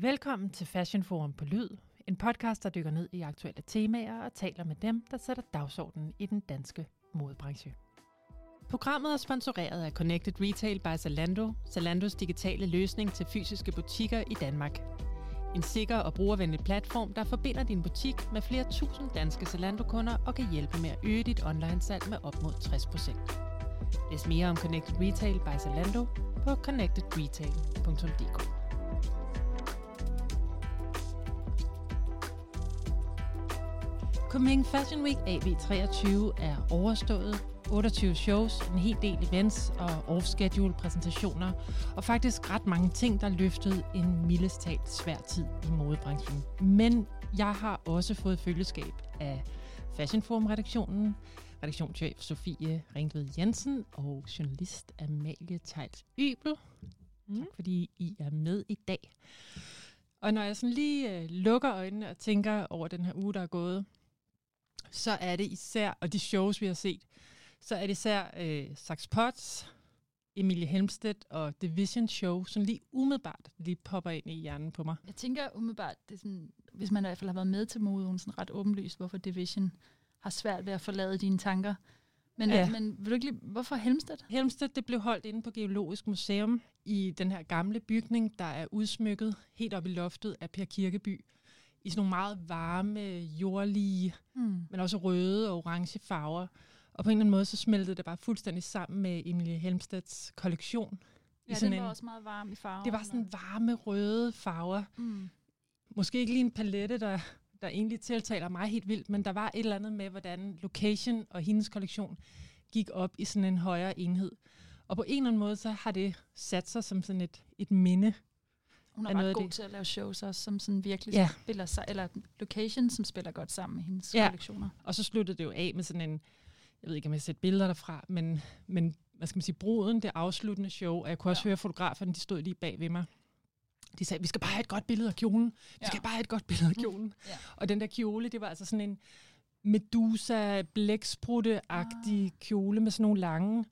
Velkommen til Fashion Forum på Lyd, en podcast, der dykker ned i aktuelle temaer og taler med dem, der sætter dagsordenen i den danske modebranche. Programmet er sponsoreret af Connected Retail by Zalando, Zalandos digitale løsning til fysiske butikker i Danmark. En sikker og brugervenlig platform, der forbinder din butik med flere tusind danske Zalando-kunder og kan hjælpe med at øge dit online-salg med op mod 60%. Læs mere om Connected Retail by Zalando på connectedretail.dk. Coming Fashion Week AV23 er overstået. 28 shows, en hel del events og off-schedule præsentationer, og faktisk ret mange ting, der løftede en mildest talt svær tid i modebranchen. Men jeg har også fået følgeskab af Fashion Forum-redaktionen, redaktionschef Sofie Ringved Jensen og journalist Amalie Tejls Ybel. Mm. Tak fordi I er med i dag. Og når jeg sådan lige øh, lukker øjnene og tænker over den her uge, der er gået, så er det især, og de shows, vi har set, så er det især øh, Sax Potts, Emilie Helmstedt og Division Show, som lige umiddelbart lige popper ind i hjernen på mig. Jeg tænker umiddelbart, det er sådan, hvis man i hvert fald har været med til moden, sådan ret åbenlyst, hvorfor Division har svært ved at forlade dine tanker. Men, ja. men vil du ikke lige, hvorfor Helmstedt? Helmstedt det blev holdt inde på Geologisk Museum i den her gamle bygning, der er udsmykket helt op i loftet af Per Kirkeby i sådan nogle meget varme, jordlige, mm. men også røde og orange farver. Og på en eller anden måde, så smeltede det bare fuldstændig sammen med Emilie Helmstedts kollektion. Ja, I sådan den var en, også meget varm i farver. Det var sådan varme, røde farver. Mm. Måske ikke lige en palette, der, der egentlig tiltaler mig helt vildt, men der var et eller andet med, hvordan location og hendes kollektion gik op i sådan en højere enhed. Og på en eller anden måde, så har det sat sig som sådan et, et minde hun er ret god det. til at lave shows også, som sådan virkelig ja. spiller sig, eller location, som spiller godt sammen med hendes ja. kollektioner. Og så sluttede det jo af med sådan en, jeg ved ikke, om jeg har set billeder derfra, men, men hvad skal man sige, bruden, det afsluttende show, og jeg kunne også ja. høre fotograferne, de stod lige bag ved mig. De sagde, vi skal bare have et godt billede af kjolen. Vi ja. skal bare have et godt billede af kjolen. Ja. Og den der kjole, det var altså sådan en Medusa blæksprutte-agtig ah. kjole med sådan nogle lange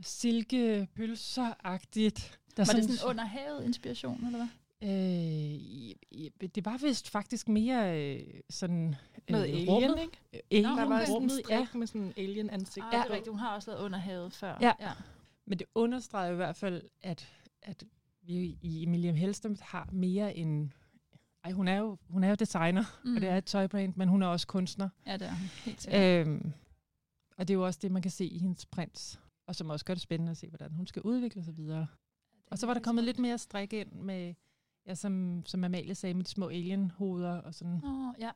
silkepølser-agtigt der var sådan, det sådan under havet inspiration, eller hvad? Øh, det var vist faktisk mere øh, sådan... Noget øh, alien, rummet. ikke? Øh, alien, Nå, der var sådan en strik ja. med sådan en alien-ansigt. Ah, ja, det er rigtigt. Hun har også lavet under havet før. Ja. ja. Men det understreger i hvert fald, at, at vi i Emilie Hellstrøm har mere end... Ej, hun er jo, hun er jo designer, mm. og det er et tøjbrand, men hun er også kunstner. Ja, det er hun. Helt sikkert. Øhm, og det er jo også det, man kan se i hendes prints, og som også gør det spændende at se, hvordan hun skal udvikle sig videre. Og så var der kommet lidt mere strik ind med, ja, som, som Amalie sagde, med de små alien-hoveder og sådan. Åh, oh, ja.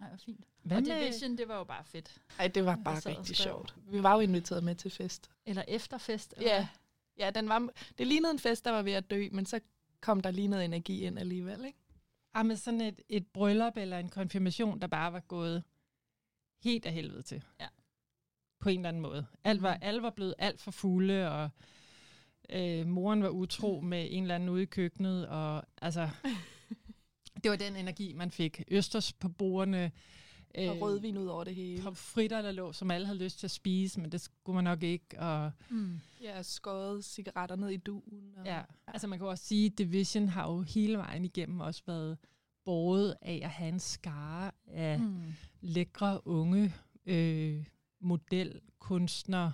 Ej, hvor fint. Hvad og med? Division, det var jo bare fedt. Ej, det var bare rigtig sjovt. Vi var jo inviteret med til fest. Eller efter fest. Eller ja, ja den var, det lignede en fest, der var ved at dø, men så kom der lige noget energi ind alligevel, ikke? Ah, med sådan et, et bryllup eller en konfirmation, der bare var gået helt af helvede til. Ja. På en eller anden måde. Alt var, mm. alle var blevet alt for fulde, og øh, moren var utro med en eller anden ude i køkkenet, og altså, det var den energi, man fik. Østers på bordene. Øh, og rødvin ud over det hele. fritter, der lå, som alle havde lyst til at spise, men det skulle man nok ikke. Og, mm. Ja, skåret cigaretter ned i duen. Og, ja. ja, altså man kan også sige, at Division har jo hele vejen igennem også været båret af at have en skare af mm. lækre unge øh, modelkunstnere,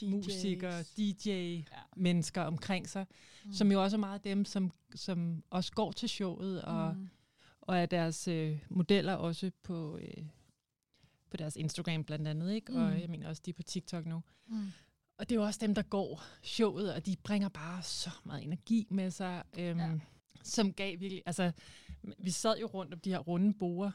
DJ's. musikere, DJ-mennesker ja. Omkring sig, mm. som jo også er meget dem, som, som også går til showet, og, mm. og er deres øh, modeller også på, øh, på deres Instagram blandt andet, ikke? Mm. og jeg mener også, de er på TikTok nu. Mm. Og det er jo også dem, der går showet, og de bringer bare så meget energi med sig, øhm, ja. som gav virkelig, altså, vi sad jo rundt om de her runde borer,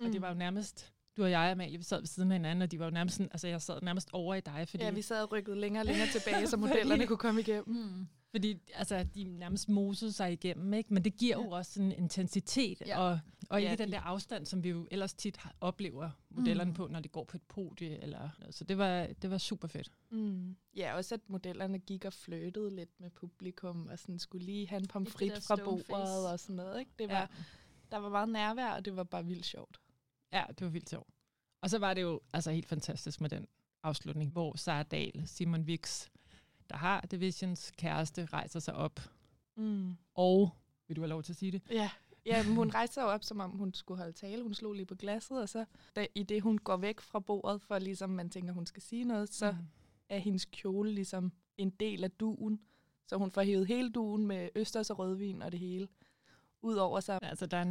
mm. og det var jo nærmest du og jeg, Amalie, vi sad ved siden af hinanden, og de var jo nærmest sådan, altså jeg sad nærmest over i dig. Fordi, ja, vi sad rykket længere og længere tilbage, så modellerne kunne komme igennem. Mm. Fordi altså, de nærmest mosede sig igennem, ikke? men det giver ja. jo også en intensitet, ja. og, og ikke ja, den der afstand, som vi jo ellers tit oplever modellerne mm. på, når de går på et podie. Eller. Så det var, det var super fedt. Mm. Ja, også at modellerne gik og flirtede lidt med publikum, og sådan skulle lige have en pomfrit fra bordet face. og sådan noget. Ikke? Det var, ja. Der var meget nærvær, og det var bare vildt sjovt. Ja, det var vildt sjovt. Og så var det jo altså helt fantastisk med den afslutning, hvor Sara Dahl, Simon Vix, der har Divisions kæreste, rejser sig op. Mm. Og Vil du have lov til at sige det? Ja. Ja, men hun rejste sig op, som om hun skulle holde tale. Hun slog lige på glasset, og så da, i det, hun går væk fra bordet, for ligesom man tænker, hun skal sige noget, så mm. er hendes kjole ligesom en del af duen. Så hun får hævet hele duen med østers og rødvin og det hele ud over sig. Altså, der er,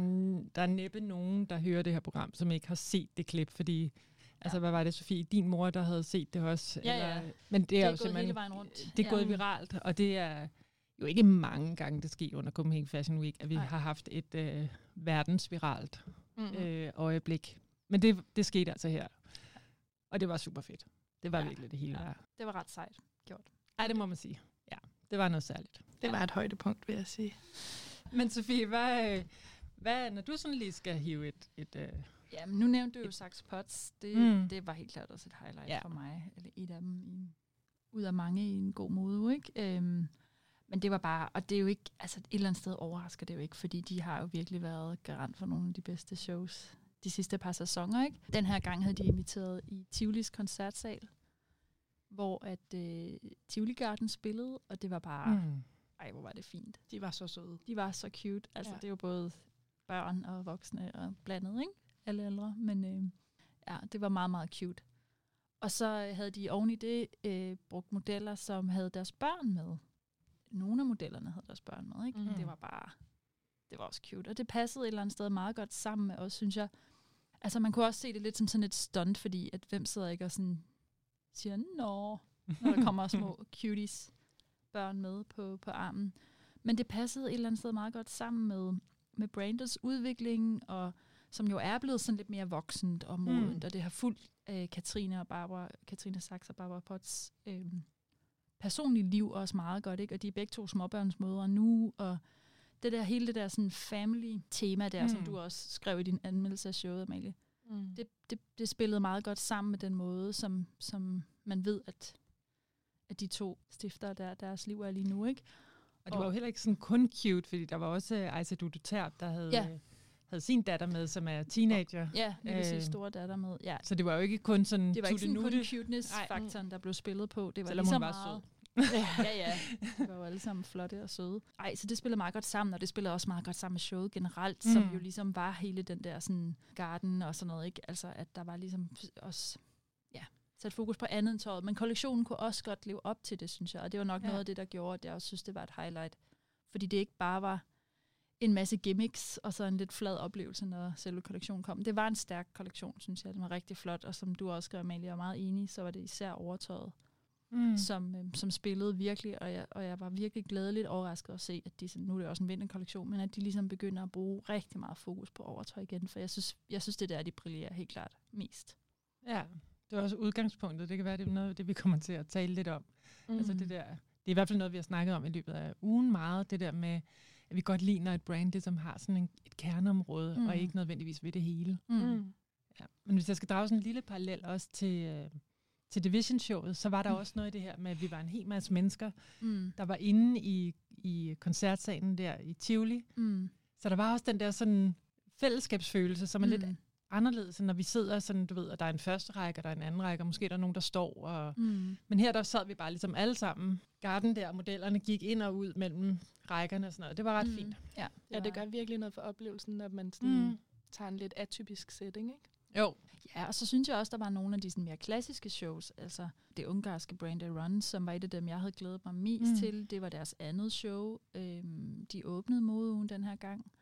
der er næppe nogen, der hører det her program, som ikke har set det klip, fordi... Ja. Altså, hvad var det, Sofie? Din mor, der havde set det også? Ja, ja. Eller, men det er, det er jo gået hele vejen rundt. Det er ja. gået viralt, og det er jo ikke mange gange, det sker under Copenhagen Fashion Week, at vi Ej. har haft et øh, verdensviralt mm-hmm. øh, øjeblik. Men det, det skete altså her. Og det var super fedt. Det var ja. virkelig det hele ja. Det var ret sejt gjort. Ej, det må man sige. Ja, det var noget særligt. Det var et højdepunkt, vil jeg sige. Men Sofie, hvad, hvad, når du sådan lige skal hive et... et uh, ja, men nu nævnte du jo Sax Pots. Det, mm. det var helt klart også et highlight ja. for mig. Eller et af dem i, ud af mange i en god måde, ikke? Um, men det var bare, og det er jo ikke, altså et eller andet sted overrasker det jo ikke, fordi de har jo virkelig været garant for nogle af de bedste shows de sidste par sæsoner, ikke? Den her gang havde de inviteret i Tivolis koncertsal, hvor at øh, Tivoli Garden spillede, og det var bare, mm. Ej, hvor var det fint. De var så søde. De var så cute. Altså, ja. det var både børn og voksne og blandet, ikke? Alle ældre, men øh, ja, det var meget, meget cute. Og så havde de oven i det øh, brugt modeller, som havde deres børn med nogle af modellerne havde deres børn med. Ikke? Mm. Det var bare, det var også cute. Og det passede et eller andet sted meget godt sammen med os, synes jeg. Altså man kunne også se det lidt som sådan et stunt, fordi at hvem sidder ikke og sådan siger, nå, når der kommer små cuties børn med på, på armen. Men det passede et eller andet sted meget godt sammen med, med Branders udvikling, og som jo er blevet sådan lidt mere voksent og modent, mm. og det har fulgt øh, Katrine og Barbara, Katrine Sachs og Barbara Potts øh, personlige liv også meget godt, ikke? Og de er begge to småbørnsmødre nu, og det der, hele det der sådan family-tema der, mm. som du også skrev i din anmeldelse af showet, Amalie, mm. det, det, det spillede meget godt sammen med den måde, som, som man ved, at, at de to stifter der, deres liv er lige nu, ikke? Og det var jo heller ikke sådan kun cute, fordi der var også Aisa Dudutert, der havde... Ja havde sin datter med, som er teenager. Ja, sige øh, store datter med. Ja. Så det var jo ikke kun sådan... Det var ikke sådan kun cuteness-faktoren, der blev spillet på. Det var Selvom lige så meget, ja, ja. De var jo alle sammen flotte og søde. Ej, så det spillede meget godt sammen, og det spillede også meget godt sammen med showet generelt, mm. som jo ligesom var hele den der sådan garden og sådan noget, ikke? Altså, at der var ligesom også, sat fokus på andet end tøjet. Men kollektionen kunne også godt leve op til det, synes jeg. Og det var nok ja. noget af det, der gjorde, at jeg også synes, det var et highlight. Fordi det ikke bare var en masse gimmicks, og så en lidt flad oplevelse, når selve kollektionen kom. Det var en stærk kollektion, synes jeg. Den var rigtig flot, og som du også skrev, Amalie, er meget enig, så var det især overtøjet, mm. som, øh, som spillede virkelig, og jeg, og jeg var virkelig glædeligt overrasket at se, at de, nu er det også en vinterkollektion, men at de ligesom begynder at bruge rigtig meget fokus på overtøj igen, for jeg synes, jeg synes det der, de brillerer helt klart mest. Ja, det er også udgangspunktet. Det kan være, det er noget det, vi kommer til at tale lidt om. Mm. Altså det der, det er i hvert fald noget, vi har snakket om i løbet af ugen meget, det der med, at vi godt lide, når et brand ligesom har sådan en, et kerneområde, mm. og ikke nødvendigvis ved det hele. Mm. mm. Ja. Men hvis jeg skal drage sådan en lille parallel også til, øh, til Division-showet, så var der mm. også noget i det her med, at vi var en hel masse mennesker, mm. der var inde i, i koncertsalen der i Tivoli. Mm. Så der var også den der sådan fællesskabsfølelse, som er mm. lidt anderledes, når vi sidder sådan, du ved, at der er en første række, og der er en anden række, og måske er der nogen, der står. Og, mm. Men her der sad vi bare ligesom alle sammen. Garden der, modellerne gik ind og ud mellem rækkerne og sådan noget. Det var ret mm. fint. Ja, det, ja, det gør virkelig noget for oplevelsen, at man sådan mm. tager en lidt atypisk setting, ikke? Jo. Ja, og så synes jeg også, der var nogle af de sådan mere klassiske shows. Altså det ungarske Brand Run, som var et af dem, jeg havde glædet mig mest mm. til. Det var deres andet show. Øhm, de åbnede modeugen den her gang.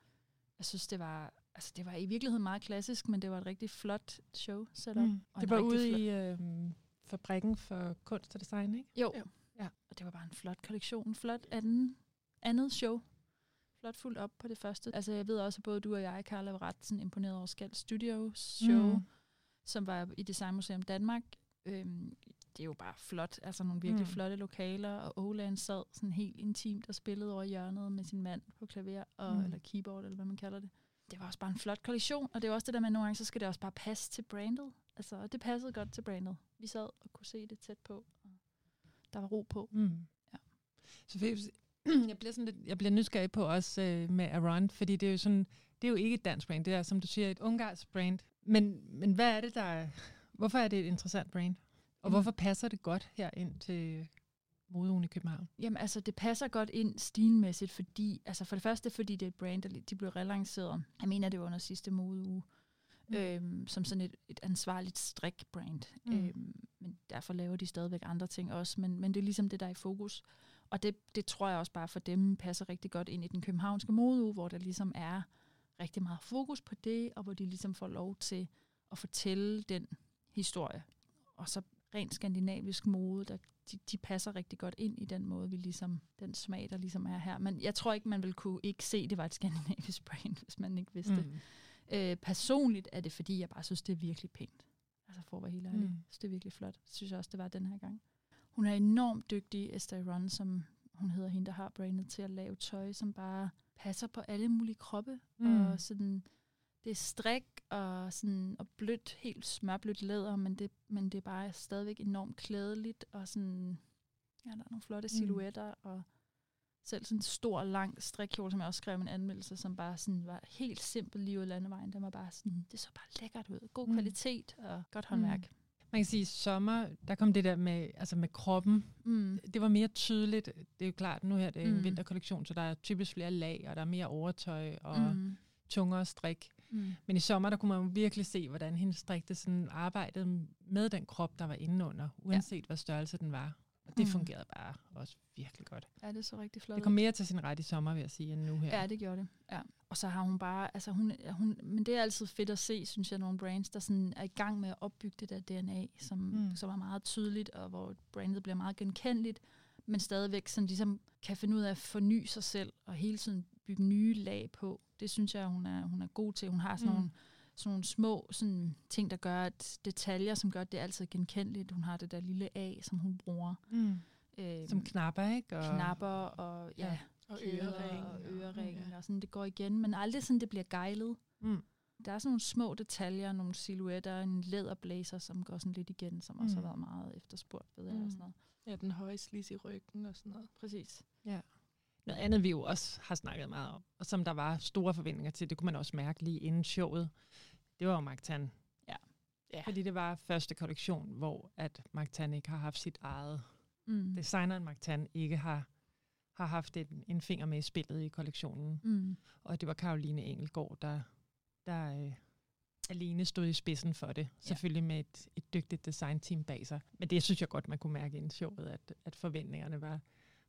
Jeg synes, det var altså det var i virkeligheden meget klassisk, men det var et rigtig flot show setup. Mm. Det var ude flot... i øh, fabrikken for kunst og design, ikke? Jo. jo. Ja. Og det var bare en flot kollektion, flot anden, andet show. Flot fuldt op på det første. Altså jeg ved også, at både du og jeg, Carla, var ret sådan imponeret over Skal Studios show, mm. som var i Designmuseum Danmark. Øhm, det er jo bare flot, altså nogle virkelig mm. flotte lokaler, og Olan sad sådan helt intimt og spillede over hjørnet med sin mand på klaver, og, mm. eller keyboard, eller hvad man kalder det det var også bare en flot kollektion, og det er også det der med, at nogle gange, så skal det også bare passe til brandet. Altså, og det passede godt til brandet. Vi sad og kunne se det tæt på, og der var ro på. Mm. Ja. Så jeg bliver, sådan lidt, jeg bliver nysgerrig på også øh, med Aron, fordi det er jo sådan, det er jo ikke et dansk brand, det er, som du siger, et ungarsk brand. Men, men hvad er det, der hvorfor er det et interessant brand? Og mm. hvorfor passer det godt her ind til modeugen i København? Jamen altså, det passer godt ind stilmæssigt, fordi, altså for det første, fordi det er et brand, der de blev relanceret. Jeg mener, det var under sidste modeuge. Mm. Øhm, som sådan et, et ansvarligt strik-brand. Mm. Øhm, men derfor laver de stadigvæk andre ting også, men, men det er ligesom det, der er i fokus. Og det, det tror jeg også bare for dem passer rigtig godt ind i den københavnske modeuge, hvor der ligesom er rigtig meget fokus på det, og hvor de ligesom får lov til at fortælle den historie. Og så rent skandinavisk mode, der, de, de passer rigtig godt ind i den måde, vi ligesom, den smag, der ligesom er her. Men jeg tror ikke, man vil kunne ikke se, at det var et skandinavisk brand, hvis man ikke vidste mm. det. Øh, personligt er det, fordi jeg bare synes, det er virkelig pænt. Altså for at være helt ærlig. Mm. Så det er virkelig flot. Synes jeg også, det var den her gang. Hun er enormt dygtig, Esther Run, som hun hedder hende, der har brandet til at lave tøj, som bare passer på alle mulige kroppe. Mm. Og sådan, det er strik og, sådan, og blødt, helt smørblødt læder, men det, men det er bare stadigvæk enormt klædeligt, og sådan, ja, der er nogle flotte mm. silhuetter, og selv sådan en stor, lang strikkjole, som jeg også skrev en anmeldelse, som bare sådan var helt simpel lige ud landevejen. Den var bare sådan, det så bare lækkert ud. God mm. kvalitet og godt håndværk. Mm. Man kan sige, at sommer, der kom det der med, altså med kroppen. Mm. Det var mere tydeligt. Det er jo klart, nu her det er en mm. vinterkollektion, så der er typisk flere lag, og der er mere overtøj og mm. tungere strik. Mm. Men i sommer, der kunne man virkelig se, hvordan hendes strikte sådan arbejdede med den krop, der var indenunder, uanset ja. hvad størrelse den var. Og det mm. fungerede bare også virkelig godt. Ja, det så rigtig flot. Det kom mere til sin ret i sommer, vil jeg sige, end nu her. Ja, det gjorde det. Ja. Og så har hun bare, altså hun, hun, men det er altid fedt at se, synes jeg, nogle brands, der sådan er i gang med at opbygge det der DNA, som, mm. som er meget tydeligt, og hvor brandet bliver meget genkendeligt, men stadigvæk sådan ligesom kan finde ud af at forny sig selv, og hele tiden bygge nye lag på. Det synes jeg, hun er, hun er god til. Hun har sådan mm. nogle sådan nogle små sådan, ting, der gør, at detaljer, som gør, at det er altid genkendeligt. Hun har det der lille A, som hun bruger. Mm. Øhm, som knapper, ikke? Og knapper og, ja, og ørering. Og ørering. Ja. Og sådan, det går igen, men aldrig sådan, det bliver gejlet. Mm. Der er sådan nogle små detaljer, nogle silhuetter, en læderblazer, som går sådan lidt igen, som mm. også har været meget efterspurgt, ved jeg, mm. og sådan noget. Ja, den høje slis i ryggen og sådan noget. Præcis. Ja. Noget andet, vi jo også har snakket meget om, og som der var store forventninger til, det kunne man også mærke lige inden showet, det var jo Magtan. Ja. ja. Fordi det var første kollektion, hvor at Magtan ikke har haft sit eget. Mm. Designeren Magtan ikke har, har haft en, en finger med i spillet i kollektionen. Mm. Og det var Karoline Engelgaard, der, der øh, alene stod i spidsen for det. Ja. Selvfølgelig med et, et dygtigt designteam bag sig. Men det synes jeg godt, man kunne mærke inden showet, at, at forventningerne var,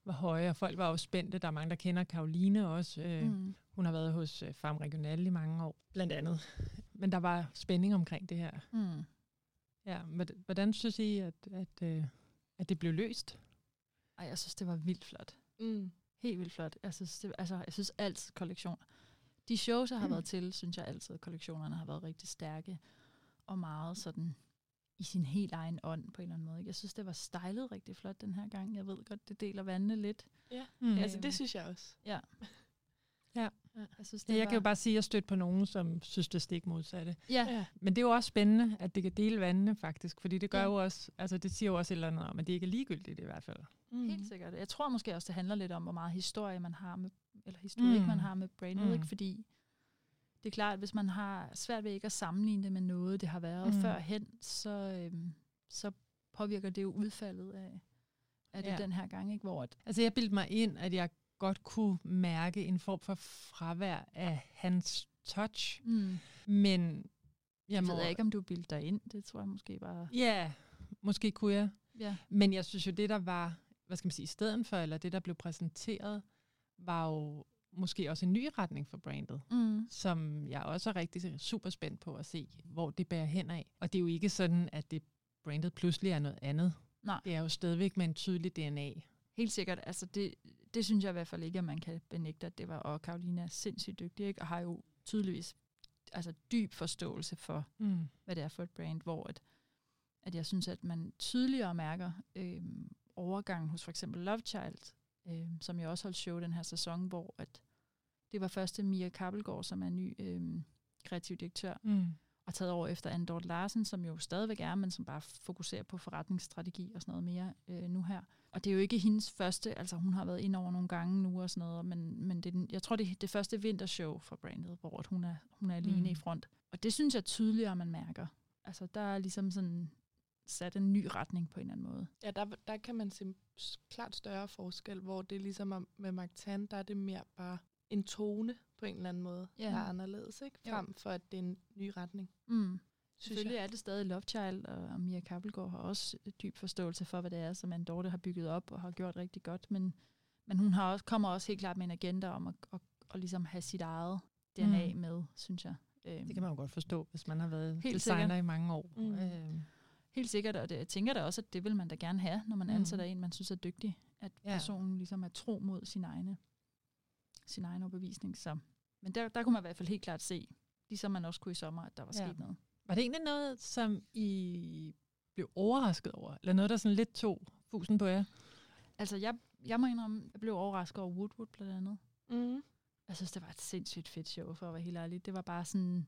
var høje, og folk var jo spændte. Der er mange, der kender Karoline også. Øh, mm. Hun har været hos øh, Farm Regional i mange år, blandt andet men der var spænding omkring det her. Mm. Ja, hvordan synes I, at, at, øh, at det blev løst? Ej, jeg synes, det var vildt flot. Mm. Helt vildt flot. Jeg synes, det, altså, jeg synes alt kollektioner. De shows, jeg har mm. været til, synes jeg altid, at kollektionerne har været rigtig stærke. Og meget sådan i sin helt egen ånd på en eller anden måde. Jeg synes, det var stylet rigtig flot den her gang. Jeg ved godt, det deler vandene lidt. Ja, mm. altså det synes jeg også. Ja. Ja. Jeg, synes, det ja, jeg var... kan jo bare sige, at jeg stødt på nogen, som synes, det er stik modsatte. Ja. ja. Men det er jo også spændende, at det kan dele vandene faktisk, fordi det gør ja. jo også, altså det siger jo også et eller andet om, at det ikke er ligegyldigt i hvert fald. Mm. Helt sikkert. Jeg tror måske også, det handler lidt om, hvor meget historie man har med, eller historik mm. man har med brandet, mm. ikke? fordi det er klart, at hvis man har svært ved ikke at sammenligne det med noget, det har været mm. førhen, så, øhm, så påvirker det jo udfaldet af, af det ja. den her gang, ikke? Hvor at, altså jeg bildte mig ind, at jeg godt kunne mærke en form for fravær af hans touch. Mm. Men jeg må... ved ikke, om du bildte dig ind. Det tror jeg måske bare... Ja, måske kunne jeg. Ja. Men jeg synes jo, det der var, hvad skal man sige, i stedet for, eller det der blev præsenteret, var jo måske også en ny retning for brandet, mm. som jeg også er rigtig super spændt på at se, hvor det bærer hen af. Og det er jo ikke sådan, at det brandet pludselig er noget andet. Nej. Det er jo stadigvæk med en tydelig DNA. Helt sikkert. Altså det, det synes jeg i hvert fald ikke, at man kan benægte, at det var. Og Karolina er sindssygt dygtig, ikke? og har jo tydeligvis altså dyb forståelse for, mm. hvad det er for et brand, hvor at, at jeg synes, at man tydeligere mærker øh, overgangen hos for eksempel Love Child, øh, som jeg også holdt show den her sæson, hvor at det var første Mia Kappelgaard, som er ny øh, kreativ direktør, mm. og taget over efter Anne Larsen, som jo stadigvæk er, men som bare fokuserer på forretningsstrategi og sådan noget mere øh, nu her. Og det er jo ikke hendes første, altså hun har været ind over nogle gange nu og sådan noget, men, men det jeg tror, det er det første vintershow for brandet, hvor hun er, hun er alene mm. i front. Og det synes jeg tydeligere, man mærker. Altså der er ligesom sådan sat en ny retning på en eller anden måde. Ja, der, der kan man se klart større forskel, hvor det er ligesom med Magtan, der er det mere bare en tone på en eller anden måde, ja. der er anderledes, ikke? frem jo. for at det er en ny retning. Mm. Selvfølgelig er det stadig Love Child, og Mia Kappelgaard har også dyb forståelse for, hvad det er, som Dorte har bygget op og har gjort rigtig godt, men, men hun har også, kommer også helt klart med en agenda om at, at, at, at ligesom have sit eget DNA mm. med, synes jeg. Det kan man jo godt forstå, hvis man har været helt designer sikkert. i mange år. Mm. Øhm. Helt sikkert, og det, jeg tænker da også, at det vil man da gerne have, når man mm. ansætter en, man synes er dygtig, at ja. personen ligesom er tro mod sin egne, sin egen overbevisning. Så. Men der, der kunne man i hvert fald helt klart se, ligesom man også kunne i sommer, at der var ja. sket noget. Var det egentlig noget, som I blev overrasket over? Eller noget, der sådan lidt tog fusen på jer? Altså, jeg, jeg må indrømme, jeg blev overrasket over Woodwood blandt andet. Mm. Jeg synes, det var et sindssygt fedt show, for at være helt ærlig. Det var bare sådan,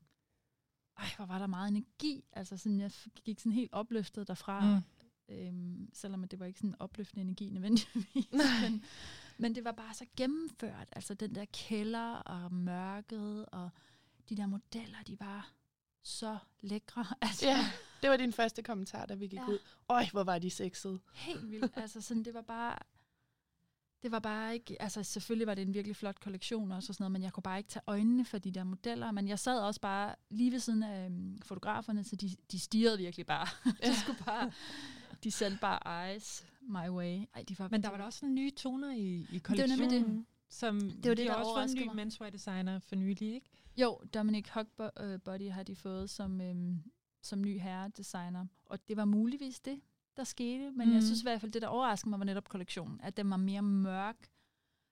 ej, hvor var der meget energi. Altså, sådan, jeg gik sådan helt opløftet derfra. Mm. Øhm, selvom det var ikke sådan en opløftende energi nødvendigvis. men, men det var bare så gennemført. Altså den der kælder og mørket og de der modeller, de var så lækre. Altså, ja, det var din første kommentar, da vi gik ja. ud. Øj, hvor var de sexede. Helt vildt. Altså sådan, det var bare det var bare ikke, altså selvfølgelig var det en virkelig flot kollektion også og sådan noget, men jeg kunne bare ikke tage øjnene for de der modeller, men jeg sad også bare lige ved siden af um, fotograferne, så de, de stirrede virkelig bare. de skulle bare, de sendte bare eyes my way. Ej, de var, men der var da også sådan nye toner i, i kollektionen. Det var det. Som det var det, de der også fået en ny mig. menswear designer for nylig, ikke? Jo, Dominic Hugbody har de fået som, øhm, som ny herredesigner, og det var muligvis det, der skete, men mm. jeg synes i hvert fald, det der overraskede mig var netop kollektionen, at den var mere mørk,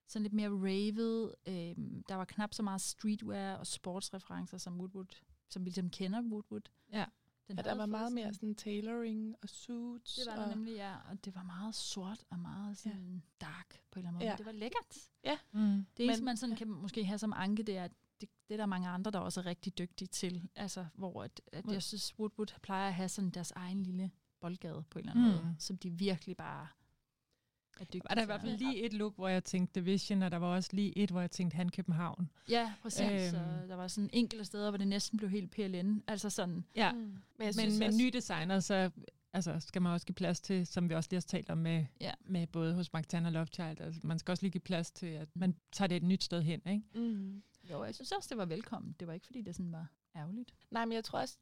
sådan lidt mere ravet. Øhm, der var knap så meget streetwear og sportsreferencer som Woodwood, som vi ligesom kender Woodwood. Ja. Den ja, der var meget mere sådan tailoring og suits. Det var der og nemlig, ja. Og det var meget sort og meget sådan ja. dark på en eller anden måde. Ja. Det var lækkert. Ja. Mm. Det eneste, man sådan ja. kan måske have som anke, det er, at det, det er der mange andre, der også er rigtig dygtige til. Altså, hvor at, at jeg synes, Woodwood plejer at have sådan deres egen lille boldgade på en eller anden mm. måde, som de virkelig bare er dygtige Var der i hvert fald lige et look, hvor jeg tænkte Division, og der var også lige et, hvor jeg tænkte Han København. Ja, præcis. Øhm. Så der var sådan enkelte steder, hvor det næsten blev helt PLN. Altså sådan. Ja, mm. men, men med også... nye designer, så altså, skal man også give plads til, som vi også lige har talt om med, ja. med både hos Magtan og Love Child. Altså, man skal også lige give plads til, at man tager det et nyt sted hen, ikke? Mm. Jo, jeg synes også, det var velkommen. Det var ikke, fordi det sådan var ærgerligt. Nej, men jeg tror også,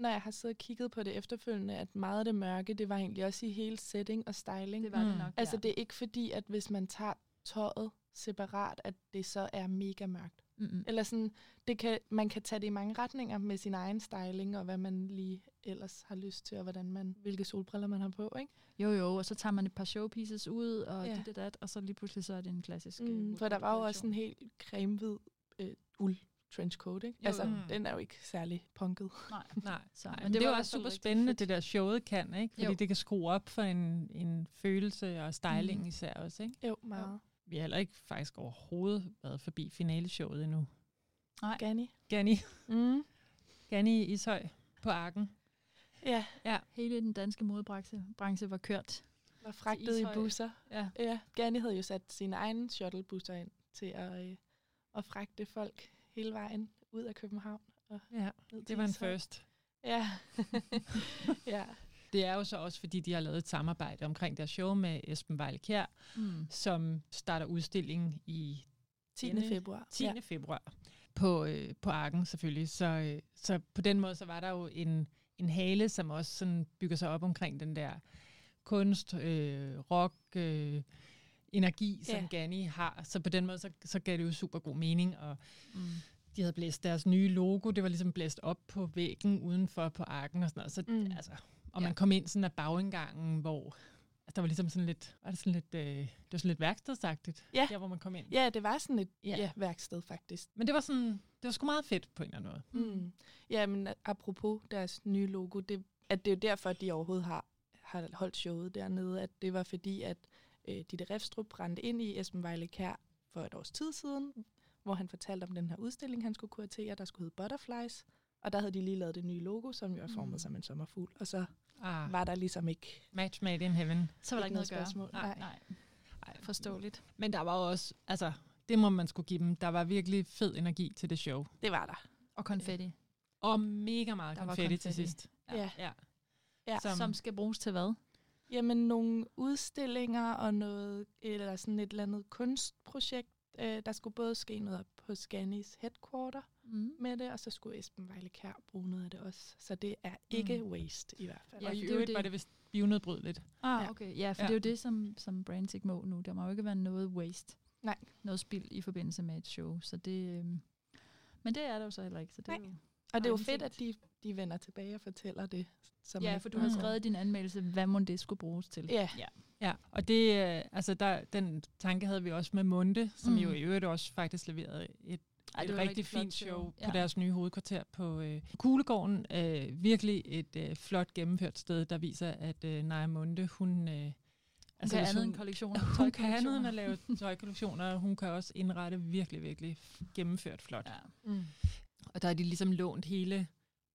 når jeg har siddet og kigget på det efterfølgende, at meget af det mørke, det var egentlig også i hele setting og styling. Det var det mm. nok, Altså, det er ikke fordi, at hvis man tager tøjet separat, at det så er mega mørkt. Mm-hmm. Eller sådan, det kan, man kan tage det i mange retninger med sin egen styling, og hvad man lige ellers har lyst til, og hvordan man, hvilke solbriller man har på, ikke? Jo, jo, og så tager man et par showpieces ud, og ja. dit og dat, og så lige pludselig så er det en klassisk... Mm, for der var jo også en helt cremehvid øh, uld trenchcoat, ikke? Jo, altså, mm. den er jo ikke særlig punket. Nej, nej. Så, nej men det, det var også super spændende, fedt. det der showet kan, ikke? Fordi jo. det kan skrue op for en, en følelse og styling mm. især også, ikke? Jo, meget. Jo. Vi har heller ikke faktisk overhovedet været forbi finaleshowet endnu. Nej. Gani. Gani. Mm. Gani i Ishøj på Arken. Ja. ja. Hele den danske modebranche branche var kørt. Var fragtet i busser. Ja. ja. Gani havde jo sat sine egne shuttlebusser ind til at, øh, at fragte folk hele vejen ud af København. Og ja, det var en first. Ja. ja. Det er jo så også, fordi de har lavet et samarbejde omkring deres show med Esben Vejle mm. som starter udstillingen i 10. februar. 10. Ja. februar på, øh, på Arken selvfølgelig. Så, øh, så på den måde så var der jo en, en hale, som også sådan bygger sig op omkring den der kunst, øh, rock, øh, energi, som ja. Gani har. Så på den måde, så, så gav det jo super god mening. Og mm. de havde blæst deres nye logo, det var ligesom blæst op på væggen udenfor på arken og sådan noget. Så, mm. altså, og man kom ind sådan af bagindgangen, hvor altså, der var ligesom sådan lidt, var det sådan lidt, øh, det var sådan lidt værkstedsagtigt, ja. der hvor man kom ind. Ja, det var sådan et ja. Ja, værksted faktisk. Men det var sådan, det var sgu meget fedt på en eller anden måde. Mm. Ja, men apropos deres nye logo, det, at det er jo derfor, at de overhovedet har, har holdt showet dernede, at det var fordi, at øh, Ditte Refstrup brændte ind i Esben Vejle Kær for et års tid siden, hvor han fortalte om den her udstilling, han skulle kuratere, der skulle hedde Butterflies. Og der havde de lige lavet det nye logo, som jo er formet mm. som en sommerfugl. Og så ah. var der ligesom ikke... Match made in heaven. Så var der ikke noget, noget spørgsmål. Nej, nej. nej. forståeligt. Men der var også, altså, det må man skulle give dem. Der var virkelig fed energi til det show. Det var der. Og konfetti. Og mega meget konfetti, konfetti til sidst. Ja. ja. Ja, som, som skal bruges til hvad? Jamen nogle udstillinger og noget, eller sådan et eller andet kunstprojekt. Øh, der skulle både ske noget på Scanis headquarter mm. med det, og så skulle Esben Vejle Kær bruge noget af det også. Så det er ikke mm. waste i hvert fald. Ja, og i øvrigt var det vist bionedbrydeligt. Ah, okay. Ja, for ja. det er jo det, som, som brands ikke må nu. Der må jo ikke være noget waste. Nej. Noget spild i forbindelse med et show. Så det, øh, men det er der jo så heller ikke. Så det Nej. Er jo og det er jo fedt, at de, de vender tilbage og fortæller det. Som ja, for du har skrevet din anmeldelse, hvad må det skulle bruges til. Ja. ja. Ja, og det, øh, altså der, den tanke havde vi også med Munde, som mm. jo i øvrigt også faktisk leverede et, Ej, et rigtig, rigtig fint show, ja. på deres nye hovedkvarter på øh, Kuglegården. Øh, virkelig et øh, flot gennemført sted, der viser, at øh, Naja Munde, hun... Øh, Altså, hun kan andet end kollektioner. Hun kan andet end at lave tøjkollektioner. Hun kan også indrette virkelig, virkelig gennemført flot. Ja. Mm. Og der er de ligesom lånt hele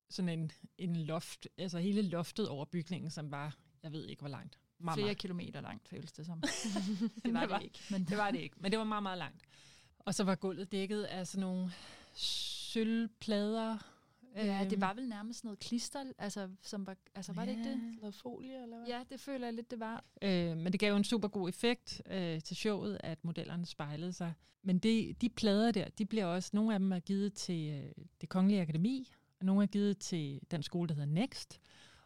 sådan en, en loft, altså hele loftet over bygningen, som var, jeg ved ikke hvor langt. Meget, Flere meget. kilometer langt, føles det som. det var det, var, det ikke. Men det var det ikke, men det var meget, meget langt. Og så var gulvet dækket af sådan nogle sølvplader. Ja, det øhm. var vel nærmest noget klister, altså, som var, altså var ja. det ikke det? Noget folie, eller hvad? Ja, det føler jeg lidt, det var. Øh, men det gav jo en super god effekt øh, til showet, at modellerne spejlede sig. Men det, de plader der, de bliver også, nogle af dem er givet til øh, det Kongelige Akademi, nogle er givet til den skole, der hedder Next,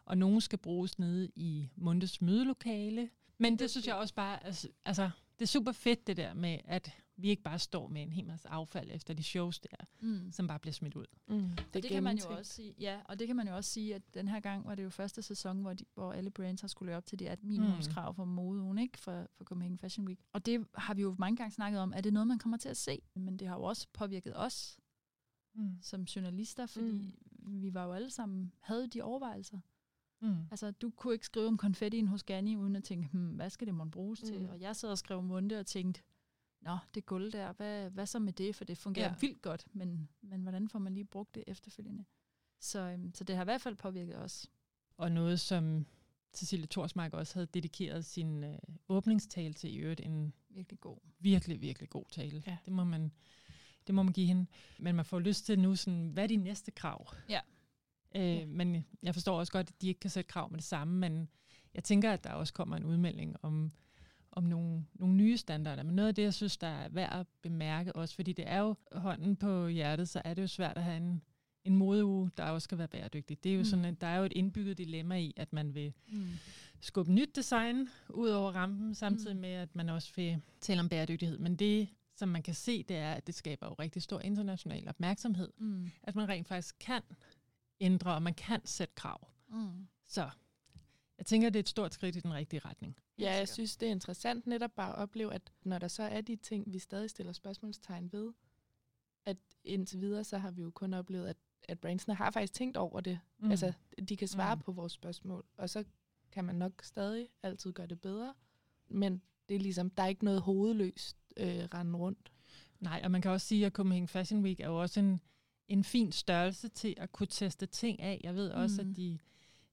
og nogle skal bruges nede i Mundes mødelokale. Men det synes jeg også bare, altså, altså det er super fedt det der med, at vi ikke bare står med en hel masse affald efter de shows der, mm. som bare bliver smidt ud. Mm. Det, det kan man jo også sige. Ja, og det kan man jo også sige, at den her gang var det jo første sæson, hvor, de, hvor alle brands har skulle op til de at minimumskrav mm. for modeugen, ikke? For, for Copenhagen Fashion Week. Og det har vi jo mange gange snakket om. Er det noget, man kommer til at se? Men det har jo også påvirket os mm. som journalister, fordi mm. vi var jo alle sammen, havde de overvejelser. Mm. Altså, du kunne ikke skrive om konfettien hos Gani, uden at tænke, hmm, hvad skal det måtte bruges mm. til? Og jeg sad og skrev munde og tænkte, nå, det guld der, hvad, hvad så med det? For det fungerer ja. vildt godt, men, men hvordan får man lige brugt det efterfølgende? Så, øhm, så det har i hvert fald påvirket os. Og noget, som Cecilie Torsmark også havde dedikeret sin øh, åbningstale til i øvrigt, en virkelig god, virkelig, virkelig god tale. Ja. Det må man det må man give hende. Men man får lyst til nu, sådan, hvad er de næste krav? Ja. Øh. Men jeg forstår også godt, at de ikke kan sætte krav med det samme, men jeg tænker, at der også kommer en udmelding om, om nogle, nogle nye standarder. Men noget af det, jeg synes, der er værd at bemærke også, fordi det er jo hånden på hjertet, så er det jo svært at have en, en modeuge, der også skal være bæredygtig. Det er jo mm. sådan, at der er jo et indbygget dilemma i, at man vil mm. skubbe nyt design ud over rampen, samtidig mm. med, at man også vil tale om bæredygtighed. Men det, som man kan se, det er, at det skaber jo rigtig stor international opmærksomhed. Mm. At man rent faktisk kan ændre, og man kan sætte krav. Mm. Så jeg tænker, det er et stort skridt i den rigtige retning. Ja, jeg synes, det er interessant netop bare at opleve, at når der så er de ting, vi stadig stiller spørgsmålstegn ved, at indtil videre, så har vi jo kun oplevet, at, at brandsene har faktisk tænkt over det. Mm. Altså, de kan svare mm. på vores spørgsmål, og så kan man nok stadig altid gøre det bedre. Men det er ligesom, der er ikke noget hovedløst øh, rende rundt. Nej, og man kan også sige, at Copenhagen Fashion Week er jo også en, en fin størrelse til at kunne teste ting af. Jeg ved også, mm. at de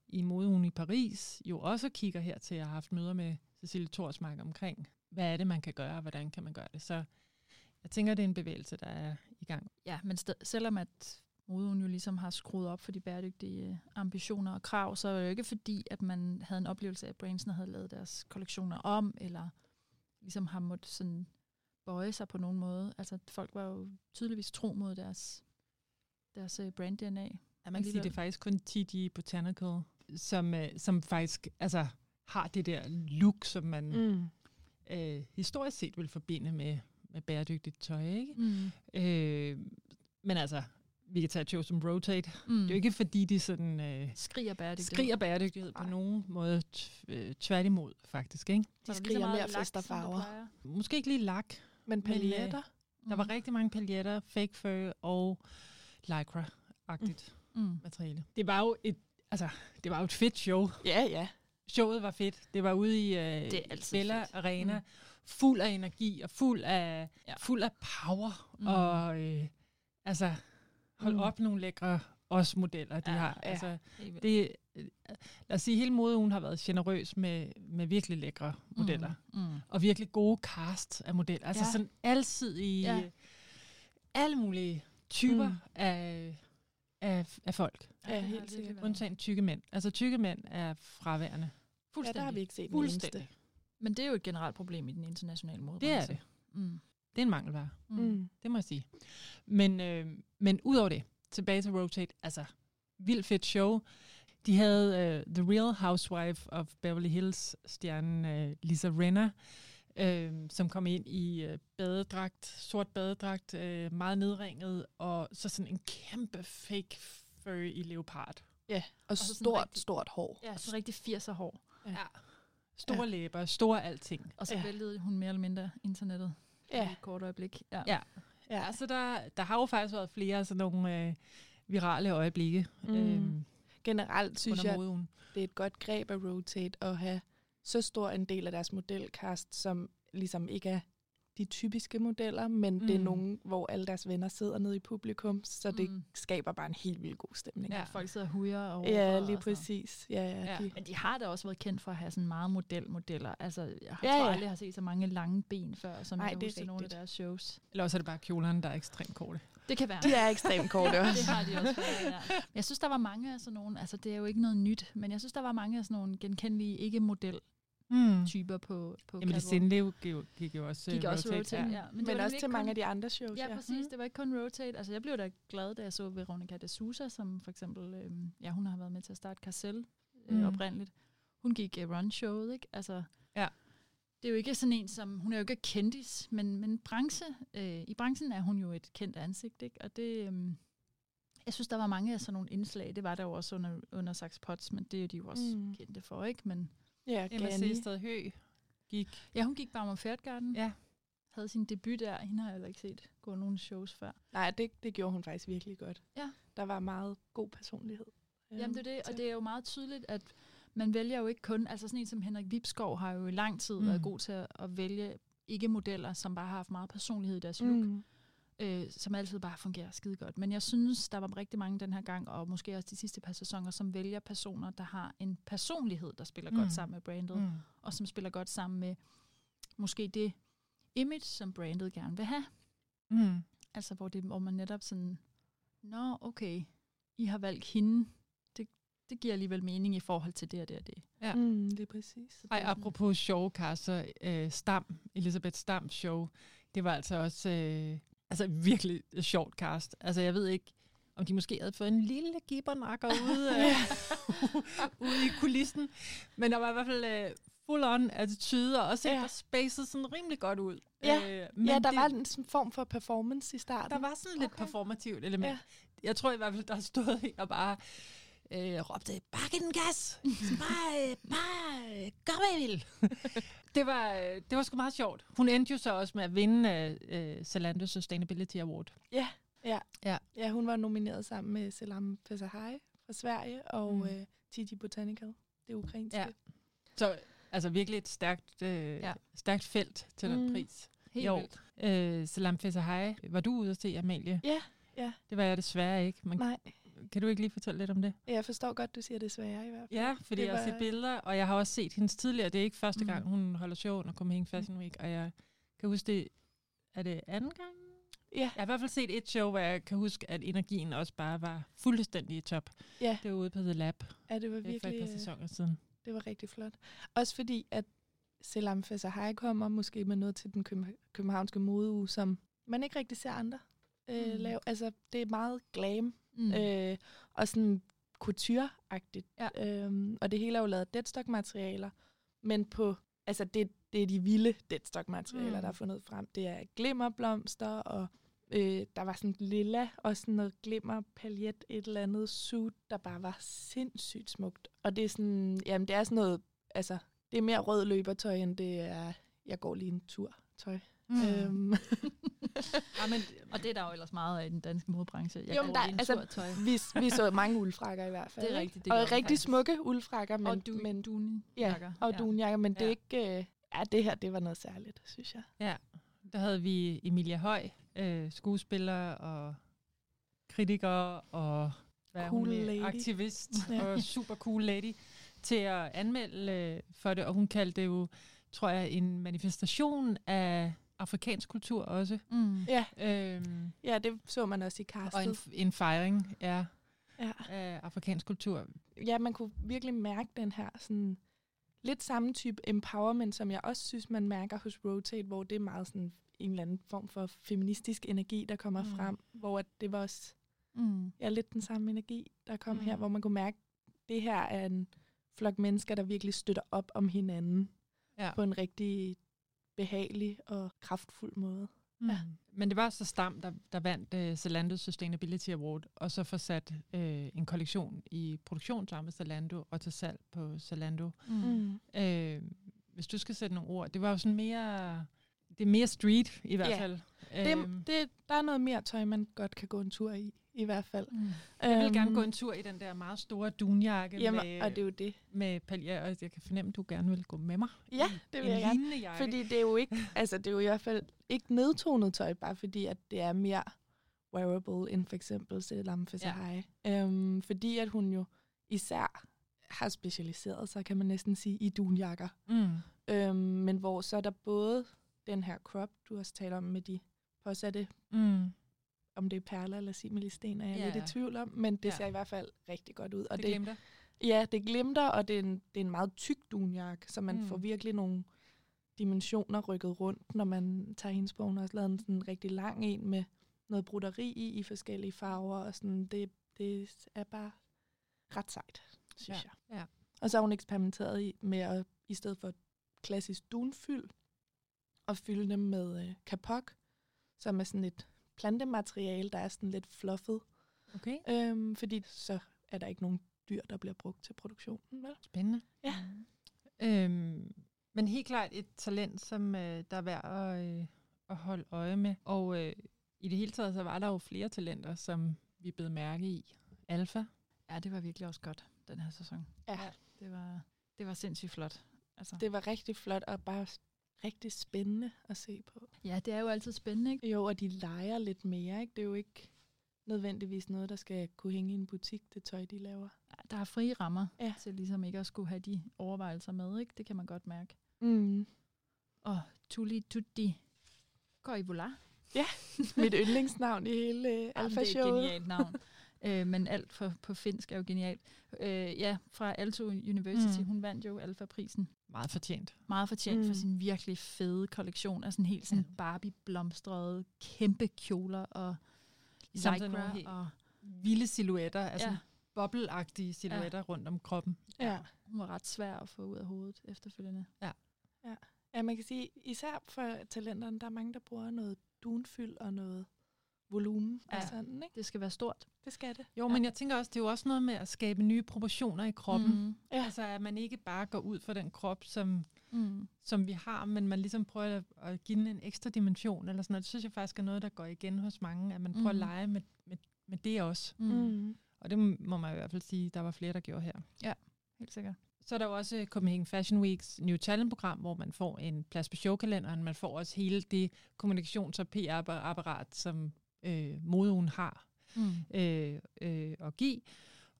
i modeugen i Paris jo også kigger her til at have haft møder med Cecilie Torsmark omkring, hvad er det, man kan gøre, og hvordan kan man gøre det. Så jeg tænker, det er en bevægelse, der er i gang. Ja, men selvom at modeugen jo ligesom har skruet op for de bæredygtige ambitioner og krav, så er det jo ikke fordi, at man havde en oplevelse af, at brandsene havde lavet deres kollektioner om, eller ligesom har måttet sådan bøje sig på nogen måde. Altså folk var jo tydeligvis tro mod deres, deres øh, brand DNA. Ja, man kan sige, det er faktisk kun TD Botanical, som, øh, som faktisk altså, har det der look, som man mm. øh, historisk set vil forbinde med, med bæredygtigt tøj. Ikke? Mm. Øh, men altså, vi kan tage et show som Rotate. Mm. Det er jo ikke fordi, de sådan... Øh, skriger bæredygtighed. Skriger bæredygtighed på nogen måde. Øh, tværtimod, faktisk. Ikke? De skriger mere fest og farver. Måske ikke lige lak. Men paljetter? Men, øh, der var mm. rigtig mange paljetter, fake fur og lycra-agtigt mm. mm. materiale. Det var jo et, altså, det var jo et fedt show. Ja, ja. Showet var fedt. Det var ude i øh, Bella fedt. Arena. Mm. Fuld af energi og fuld af, ja. fuld af power. Mm. Og øh, altså, hold mm. op nogle lækre os modeller, de ja, har. Ja. Altså, det, lad os sige, hele modeugen har været generøs med, med virkelig lækre modeller. Mm, mm. Og virkelig gode cast af modeller. Altså ja. sådan i ja. alle mulige typer mm. af, af, af folk. Ja, det har helt sikkert. Undtagen tykke mænd. Altså tykke mænd er fraværende. Ja, Fuldstændig. der har vi ikke set den Fuldstændig. eneste. Men det er jo et generelt problem i den internationale Det modebranche. er det. Mm. Det er en mangelvare. Mm. Mm. Det må jeg sige. Men, øh, men udover det, tilbage til Rotate, altså vildt fedt show. De havde uh, The Real Housewife of Beverly Hills stjernen uh, Lisa Renner, øh, som kom ind i øh, badedragt, sort badedragt, øh, meget nedringet, og så sådan en kæmpe fake fur i leopard. Ja, og så sådan stort, rigtig- stort hår. Ja, så rigtig 80'er hår. Ja. Store Ja. ja. læber, store alting. Og så Ja. ja. væltede hun mere eller mindre internettet Ja, i et kort øjeblik. Ja. Ja. ja. Ja, så der, der har jo faktisk været flere sådan nogle øh, virale øjeblikke Mm. øhm, Generelt synes jeg, modeugen. det er et godt greb af Rotate at have så stor en del af deres modelkast, som ligesom ikke er de typiske modeller, men mm. det er Mm. nogen, hvor alle deres venner sidder nede i publikum, så det Mm. skaber bare en helt vildt god stemning. Ja. Folk sidder og hujer og Ja, lige præcis. Ja, ja, Ja. De, Men de har da også været kendt for at have sådan meget modelmodeller. Altså, jeg har Ja, tror ja. aldrig, jeg har set så mange lange ben før, som Nej, jeg det er til nogle af deres shows. Eller også er det bare kjolerne, der er ekstremt korte. Det kan være. de er ekstremt korte det også. har de også været, ja. Jeg synes, der var mange af sådan nogle, altså det er jo ikke noget nyt, men jeg synes, der var mange af sådan nogle genkendelige ikke-model-typer Mm. på, på Jamen, det. Sindlev gik, jo- gik jo også, Gik øh, også rotate, ja. ja. Men, det var men også til mange kun- af de andre shows. Ja, præcis. Mm. Det var ikke kun Rotate. Altså, jeg blev da glad, da jeg så Veronica de Sousa, som for eksempel, øhm, ja, hun har været med til at starte Carcel øh, Mm. oprindeligt. Hun gik uh, run-showet, ikke? Altså, Ja. Det er jo ikke sådan en, som, hun er jo ikke kendis, men, men branche, øh, i branchen er hun jo et kendt ansigt, ikke? Og det, øhm, jeg synes, der var mange af sådan nogle indslag. Det var der jo også under, under Sax Potts, men det er de jo også mm. kendte for, ikke? Men Ja, Emma Gani. Sested Høgh gik. ja, hun gik bare med Færtgarden. Ja. Havde sin debut der. Hende har jeg heller ikke set gå nogen shows før. Nej, det, det gjorde hun faktisk virkelig godt. Ja. Der var meget god personlighed. Jamen det er det, og det er jo meget tydeligt, at man vælger jo ikke kun, altså sådan en som Henrik Vipskov har jo i lang tid mm. været god til at, at vælge ikke-modeller, som bare har haft meget personlighed i deres look, mm. Øh, som altid bare fungerer skide godt. Men jeg synes, der var rigtig mange den her gang, og måske også de sidste par sæsoner, som vælger personer, der har en personlighed, der spiller mm. Godt sammen med brandet, mm. Og som spiller godt sammen med måske det image, som brandet gerne vil have. Mm. Altså hvor, det, hvor man netop sådan, nå okay, I har valgt hende, det, det giver alligevel mening i forhold til det og det og det. Ja. Mm, det er præcis. Ej, apropos sjove kasser, øh, Stam, Elisabeth Stams show, det var altså også øh, altså virkelig sjovt cast. Altså jeg ved ikke, om de måske havde fået en lille gibbernakker ude, øh, ude i kulissen, men der var i hvert fald øh, full on attitude, og også Ja. der spacede sådan rimelig godt ud. Ja. Øh, men ja, der det, var en sådan form for performance i starten. der var sådan lidt Okay. performativt element. Ja. Jeg tror i hvert fald, der stod en og bare øh, råbte, bare giv den gas! bare, øh, bare øh, gør, hvad I vil! Det, var, øh, det var sgu meget sjovt. Hun endte jo så også med at vinde øh, Zalando Sustainability Award. Ja, ja. Ja. ja, hun var nomineret sammen med Selam Fesahai fra Sverige og Mm. øh, Titi Botanical, det ukrainske. Ja. Så altså virkelig et stærkt, øh. Ja. stærkt felt til den Mm. pris. Helt Jo. vildt. Øh, Salam Fesahai, var du ude at se, Amalie? Ja, ja. Det var jeg desværre ikke, men Nej, kan du ikke lige fortælle lidt om det? jeg forstår godt, du siger det svære i hvert fald. Ja, fordi Det jeg har var- set billeder, og jeg har også set hendes tidligere. Det er ikke første gang, Mm. hun holder show under Copenhagen Fashion Week, og jeg kan huske det, er det anden gang? Ja, Jeg har i hvert fald set et show, hvor jeg kan huske, at energien også bare var fuldstændig i top. ja, Det var ude på The Lab ja det var øh, for et virkelig... par øh, sæsoner siden. Det var rigtig flot. Også fordi, at Selam Fesahai kommer måske med noget til den køben- københavnske modeuge, som man ikke rigtig ser andre øh, Mm. mm. lave. Altså, det er meget glam Mm. øh, og sådan couture-agtigt. Ja. Øhm, og det hele er jo lavet af deadstock-materialer, men på, altså det, det er de vilde deadstock-materialer, Mm. mm. der er fundet frem. Det er glimmerblomster, og øh, der var sådan lilla, og sådan noget glimmerpaljet, et eller andet suit, der bare var sindssygt smukt. Og det er sådan, jamen det er sådan noget, altså det er mere rød løbertøj, end det er, jeg går lige en tur tøj. Mm. Øhm, Ja, men, Og det er der jo ellers meget af i den danske modebranche. Jeg Jo, men der- altså, tøj. vi, vi så mange uldfrakker i hvert fald. Det er rigtigt, det og rigtig faktisk. smukke uldfrakker, men, og du, men duni Ja, jakker. og ja. dunjakker, men det er Ja. ikke... Øh, ja, det her, det var noget særligt, synes jeg. ja, der havde vi Emilia Høj, øh, skuespiller og kritiker og hvad hun Cool mere? lady. aktivist Ja. og super cool lady til at anmelde øh, for det, og hun kaldte det jo, tror jeg, en manifestation af afrikansk kultur også. Mm. Ja, Øhm, ja, det så man også i og en, en fejring, ja. ja. af afrikansk kultur. Ja, man kunne virkelig mærke den her sådan lidt samme type empowerment, som jeg også synes, man mærker hos Rotate, hvor det er meget sådan en eller anden form for feministisk energi, der kommer mm. frem, hvor det var også mm. ja, lidt den samme energi, der kom mm. her, hvor man kunne mærke, at det her er en flok mennesker, der virkelig støtter op om hinanden ja. på en rigtig behagelig og kraftfuld måde. Mm. Ja. Men det var så Stam, der, der vandt uh, Zalando Sustainability Award, og så får sat uh, en kollektion i produktion sammen med Zalando og til salg på Zalando. Mm. Uh, hvis du skal sætte nogle ord, det var jo sådan mere, det er mere street i hvert yeah. fald. Det, det, der er noget mere tøj, man godt kan gå en tur i i hvert fald. Mm. Jeg vil gerne gå en tur i den der meget store dunjakke jamen, med, og det er jo det. med paljer, og jeg kan fornemme, at du gerne vil gå med mig. Ja, det vil jeg gerne. Jakke. Fordi det er jo ikke, altså det er jo i hvert fald ikke nedtonet tøj, bare fordi at det er mere wearable end for eksempel Selam Fesahai. Ja. Um, fordi at hun jo især har specialiseret sig, kan man næsten sige, i dunjakker. Mm. Um, men hvor så er der både den her crop, du også taler om med de påsatte mm om det er perler eller similisten, er jeg ja. lidt i tvivl om, men det ja. ser i hvert fald rigtig godt ud. Og det, det glimter? Ja, det glimter, og det er en, det er en meget tyk dunjakke, så man mm. får virkelig nogle dimensioner rykket rundt, når man tager hendes på. Hun har også lavet en sådan rigtig lang en med noget broderi i, i forskellige farver, og sådan, det, det er bare ret sejt, synes ja. jeg. Ja. Og så har hun eksperimenteret i, med at, i stedet for klassisk dunfyld, at fylde dem med øh, kapok, som er sådan et plantemateriale, der er sådan lidt fluffet. Okay. Øhm, fordi så er der ikke nogen dyr, der bliver brugt til produktionen. Vel? Spændende. Ja. Mm. Øhm, men helt klart et talent, som øh, der er værd at, øh, at holde øje med. Og øh, i det hele taget, så var der jo flere talenter, som vi blev mærke i. Alfa. Ja, det var virkelig også godt, den her sæson. Ja. ja det, var, det var sindssygt flot. Altså. Det var rigtig flot, og bare rigtig spændende at se på. Ja, det er jo altid spændende, ikke? Jo, og de leger lidt mere, ikke? Det er jo ikke nødvendigvis noget, der skal kunne hænge i en butik, det tøj, de laver. Der er frie rammer ja. til ligesom ikke at skulle have de overvejelser med, ikke? Det kan man godt mærke. Mm. Og Tuli Tutti Koivula. Ja, mit yndlingsnavn i hele uh, Alfa Show. Det er et genialt navn. øh, men alt for, på finsk er jo genialt. Øh, ja, fra Alto University, mm. hun vandt jo Alfa-prisen. Meget fortjent. Meget fortjent mm. for sin virkelig fede kollektion af sådan helt sådan ja. Barbie-blomstrede kæmpe kjoler og lycra og vilde silhuetter, altså ja. bobleagtige silhuetter ja. rundt om kroppen. Ja. ja, hun var ret svær at få ud af hovedet efterfølgende. Ja. Ja. ja, man kan sige, især for talenterne, der er mange, der bruger noget dunfyld og noget volumen ja. og sådan, ikke? Det skal være stort. Det skal det. Jo, ja. men jeg tænker også, det er jo også noget med at skabe nye proportioner i kroppen. Mm. Ja. Altså, at man ikke bare går ud for den krop, som, mm. som vi har, men man ligesom prøver at, at give den en ekstra dimension, eller sådan noget. Det synes jeg faktisk er noget, der går igen hos mange, at man prøver mm. at lege med, med, med det også. Mm. mm. Og det må man i hvert fald sige, der var flere, der gjorde her. Ja, helt sikkert. Så er der jo også Copenhagen Fashion Weeks New Talent-program, hvor man får en plads på showkalenderen. Man får også hele det kommunikations- og PR-apparat, som øh, moden har mm. øh, øh, at give.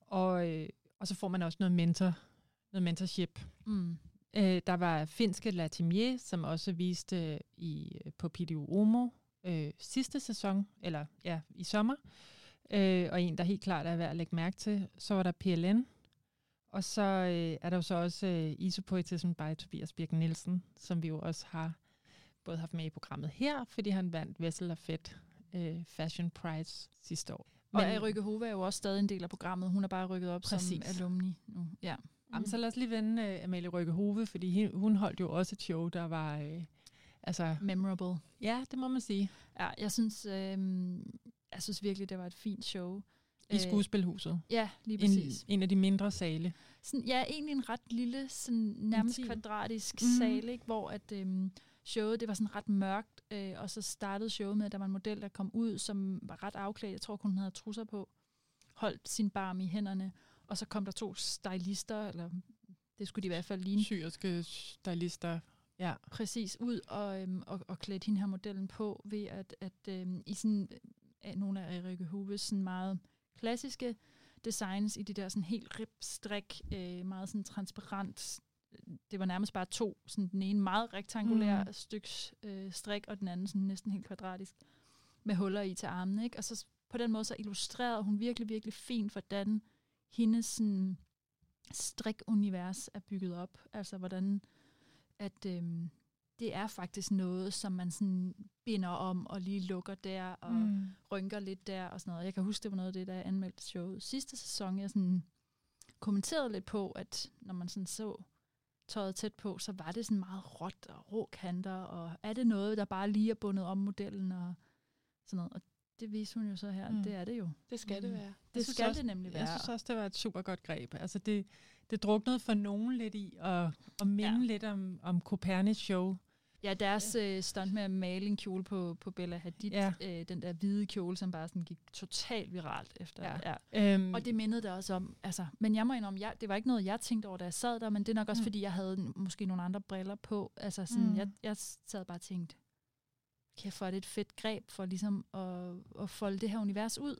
Og, øh, og så får man også noget mentor, noget mentorship. Mm. Øh, der var finske Latimier, som også viste i, på PDU Omo øh, sidste sæson, eller ja, i sommer. Øh, og en, der helt klart er værd at lægge mærke til. Så var der PLN, og så øh, er der jo så også øh, Isopoetism by Tobias Birken Nielsen, som vi jo også har både haft med i programmet her, fordi han vandt Vessel og Fedt øh, Fashion Prize sidste år. Men og Rykke Hove er jo også stadig en del af programmet. Hun er bare rykket op Præcis. som alumni nu. Ja. Mm. Jamen, så lad os lige vende uh, Amalie Rykke Hove, fordi hun holdt jo også et show, der var... Uh, altså, Memorable. Ja, det må man sige. Ja, jeg synes, øh, jeg synes virkelig, det var et fint show. I øh, skuespilhuset? Ja, lige præcis. En, en af de mindre sale. Sådan, ja, egentlig en ret lille, sådan, nærmest Intim. kvadratisk mm. sal, ikke? hvor at, øhm, showet det var sådan ret mørkt, øh, og så startede showet med, at der var en model, der kom ud, som var ret afklædt. Jeg tror, hun havde trusser på. Holdt sin barm i hænderne. Og så kom der to stylister, eller det skulle de i hvert fald ligne. Syriske stylister. Ja. Præcis, ud og, øhm, og, og klædte hende her modellen på ved at, at øhm, i sådan øh, nogle af Erikke Huves sådan meget klassiske designs i de der sådan helt ribstrik, øh, meget sådan transparent det var nærmest bare to, sådan den ene meget rektangulær mm. styks øh, strik, og den anden sådan næsten helt kvadratisk, med huller i til armene, ikke? Og så på den måde så illustrerede hun virkelig, virkelig fint, hvordan hendes sådan, strikunivers er bygget op. Altså hvordan at øhm, det er faktisk noget, som man sådan binder om og lige lukker der og mm. rynker lidt der og sådan noget. Jeg kan huske, det var noget af det, der anmeldte showet sidste sæson. Jeg sådan kommenterede lidt på, at når man sådan så tøjet tæt på, så var det sådan meget råt og rå kanter, og er det noget, der bare lige er bundet om modellen og sådan noget. Og det viser hun jo så her, mm. det er det jo. Det skal mm. det være. Det skal også, det nemlig være. Jeg synes også, det var et super godt greb. Altså det, det druknede for nogen lidt i at, at minde ja. lidt om, om Copernicus show. Ja, deres ja. Øh, stunt med at male en kjole på, på Bella Hadid, ja. øh, den der hvide kjole, som bare sådan gik totalt viralt efter. Ja. Ja. Øhm. Og det mindede der også om, altså, men jeg må indrømme, jeg, det var ikke noget, jeg tænkte over, da jeg sad der, men det er nok også, mm. fordi jeg havde måske nogle andre briller på. Altså sådan, mm. jeg, jeg sad bare og tænkte, kan jeg få det et fedt greb for ligesom at, at folde det her univers ud?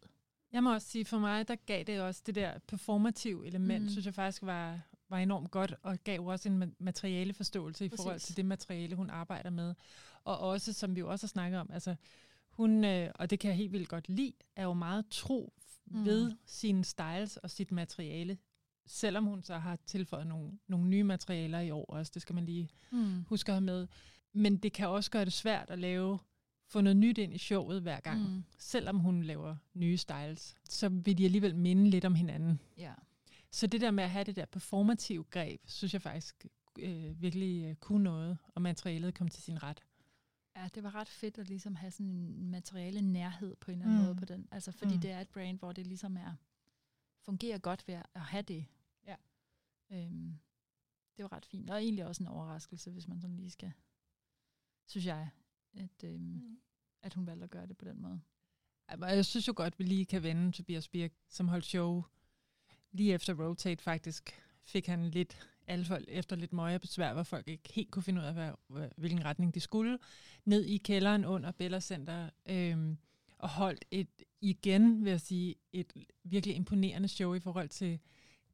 Jeg må også sige, for mig, der gav det også det der performative element, mm. synes jeg faktisk var, var enormt godt, og gav også en materiale forståelse i Præcis. forhold til det materiale, hun arbejder med. Og også, som vi jo også har snakket om, altså hun, øh, og det kan jeg helt vildt godt lide, er jo meget tro mm. ved sine styles og sit materiale, selvom hun så har tilføjet nogle, nogle nye materialer i år også, det skal man lige mm. huske at have med. Men det kan også gøre det svært at lave få noget nyt ind i showet hver gang. Mm. Selvom hun laver nye styles, så vil de alligevel minde lidt om hinanden. Ja. Så det der med at have det der performative greb, synes jeg faktisk øh, virkelig øh, kunne noget, og materialet kom til sin ret. Ja, det var ret fedt at ligesom have sådan en materiale nærhed på en eller anden mm. måde på den. Altså fordi mm. det er et brand, hvor det ligesom er, fungerer godt ved at have det. Ja. Øhm, det var ret fint. Og egentlig også en overraskelse, hvis man sådan lige skal, synes jeg, at, øhm, mm. at hun valgte at gøre det på den måde. Jeg synes jo godt, at vi lige kan vende Tobias Birk, som holdt show lige efter Rotate faktisk. Fik han lidt alfald efter lidt møje besvær, hvor folk ikke helt kunne finde ud af, hvad, hvilken retning de skulle, ned i kælderen under Bella Center, øhm, og holdt et, igen vil jeg sige, et virkelig imponerende show i forhold til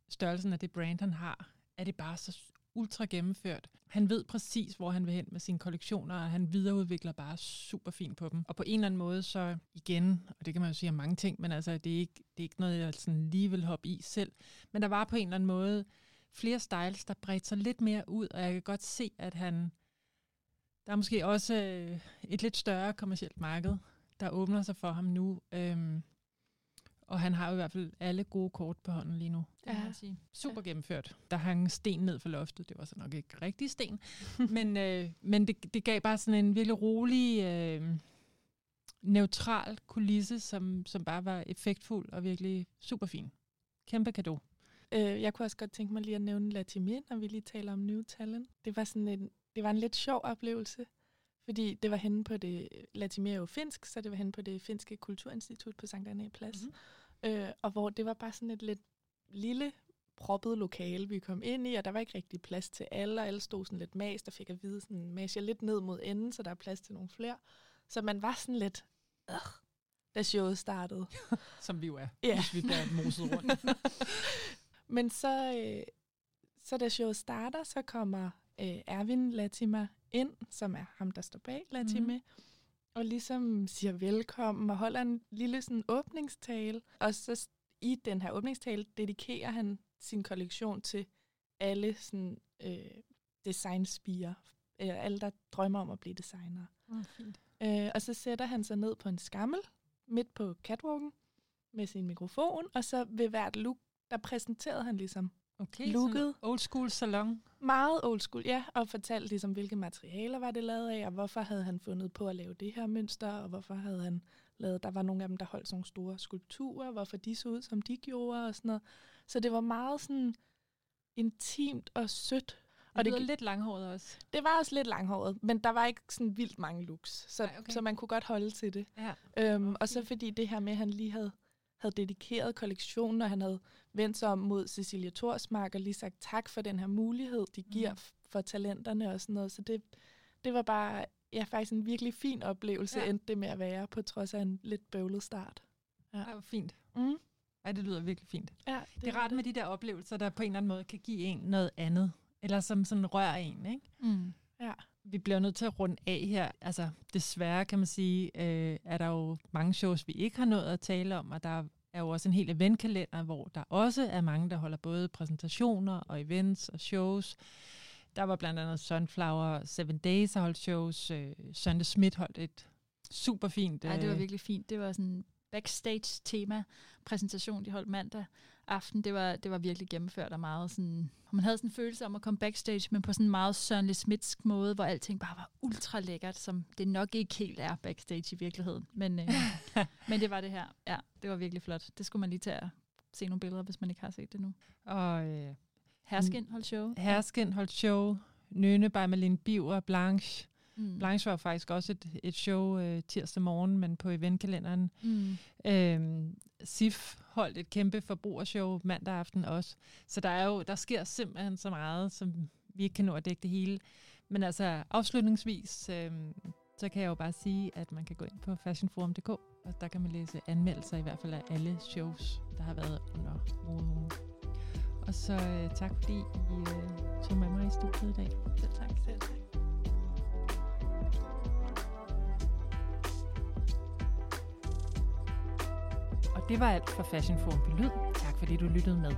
størrelsen af det brand, han har. Er det bare så ultra gennemført. Han ved præcis, hvor han vil hen med sine kollektioner, og han videreudvikler bare super fint på dem. Og på en eller anden måde, så igen, og det kan man jo sige om mange ting, men altså, det er ikke, det er ikke noget, jeg sådan lige vil hoppe i selv. Men der var på en eller anden måde flere styles, der bredte sig lidt mere ud, og jeg kan godt se, at han... Der er måske også øh, et lidt større kommercielt marked, der åbner sig for ham nu. Øhm, og han har jo i hvert fald alle gode kort på hånden lige nu. Ja. Kan sige. Super ja. gennemført. Der hang sten ned for loftet. Det var så nok ikke rigtig sten. men øh, men det, det gav bare sådan en virkelig rolig, øh, neutral kulisse, som, som bare var effektfuld og virkelig super fin. Kæmpe gave. Øh, jeg kunne også godt tænke mig lige at nævne Latimer, når vi lige taler om New Talent. Det var sådan en, det var en lidt sjov oplevelse. Fordi det var henne på det, Latimer er jo finsk, så det var henne på det finske kulturinstitut på Sankt Anna Plads. Mm-hmm. Øh, og hvor det var bare sådan et lidt lille proppet lokale, vi kom ind i, og der var ikke rigtig plads til alle, og alle stod sådan lidt mas, der fik at vide, sådan, mas jeg lidt ned mod enden, så der er plads til nogle flere. Så man var sådan lidt, øh, da showet startede. Som vi jo er, ja. hvis vi bliver moset rundt. Men så, øh, så da showet starter, så kommer øh, Erwin Latimer ind, som er ham, der står bag Latime, mm. og ligesom siger velkommen og holder en lille sådan åbningstale. Og så i den her åbningstale dedikerer han sin kollektion til alle sådan, øh, designspiger, øh, alle der drømmer om at blive designer. Oh, fint. Øh, og så sætter han sig ned på en skammel midt på catwalken med sin mikrofon, og så ved hvert look, der præsenterede han ligesom Okay, looket. old school salon. Meget old school, ja, og fortalte ligesom, hvilke materialer var det lavet af, og hvorfor havde han fundet på at lave det her mønster, og hvorfor havde han lavet, der var nogle af dem, der holdt sådan nogle store skulpturer, hvorfor de så ud, som de gjorde, og sådan noget. Så det var meget sådan intimt og sødt. Og det var lidt langhåret også. Det var også lidt langhåret, men der var ikke sådan vildt mange looks, så, Ej, okay. så man kunne godt holde til det. Ja. Øhm, okay. Og så fordi det her med, at han lige havde havde dedikeret kollektionen, og han havde vendt sig om mod Cecilia Torsmark og lige sagt tak for den her mulighed, de giver mm. for talenterne og sådan noget. Så det, det var bare ja, faktisk en virkelig fin oplevelse, ja. endte det med at være, på trods af en lidt bøvlet start. Ja, det var fint. Mm. Ej, det lyder virkelig fint. Ja, det, det er rart med de der oplevelser, der på en eller anden måde kan give en noget andet, eller som sådan rører en, ikke? Mm. Ja. vi bliver nødt til at runde af her. Altså, desværre kan man sige, øh, er der jo mange shows, vi ikke har nået at tale om, og der er jo også en hel eventkalender, hvor der også er mange, der holder både præsentationer og events og shows. Der var blandt andet Sunflower Seven Days har holdt shows. Øh, Sønde Schmidt holdt et super fint. Ja, det var øh, virkelig fint. Det var sådan backstage tema præsentation, de holdt mandag aften. Det var, det var virkelig gennemført og meget sådan... Man havde sådan en følelse om at komme backstage, men på sådan en meget Søren Smitsk måde, hvor alting bare var ultra lækkert, som det nok ikke helt er backstage i virkeligheden. Men, øh, men det var det her. Ja, det var virkelig flot. Det skulle man lige tage at se nogle billeder, hvis man ikke har set det nu. Og øh, Herskin holdt show. Herskin holdt show. Nøne by Malene Biver, Blanche. Mm. Blanche var faktisk også et, et show øh, tirsdag morgen, men på eventkalenderen. Mm. Øhm, SIF holdt et kæmpe forbrugershow mandag aften også. Så der er jo der sker simpelthen så meget, som vi ikke kan nå at dække det hele. Men altså afslutningsvis, øh, så kan jeg jo bare sige, at man kan gå ind på fashionforum.dk, og der kan man læse anmeldelser i hvert fald af alle shows, der har været under moden. Og så øh, tak fordi I øh, tog med mig i studiet i dag. Selv tak. Selv tak. Det var alt for Fashion Forum på Lyd. Tak fordi du lyttede med.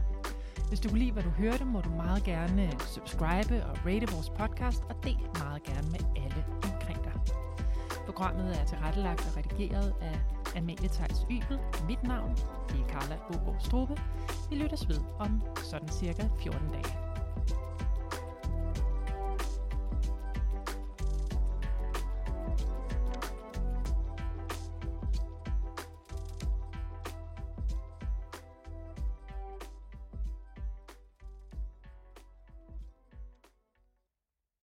Hvis du kunne lide, hvad du hørte, må du meget gerne subscribe og rate vores podcast, og del meget gerne med alle omkring dig. Programmet er tilrettelagt og redigeret af Amalie Theis Ybel. Mit navn det er Carla Ågaard Strube. Vi lyttes ved om sådan cirka 14 dage.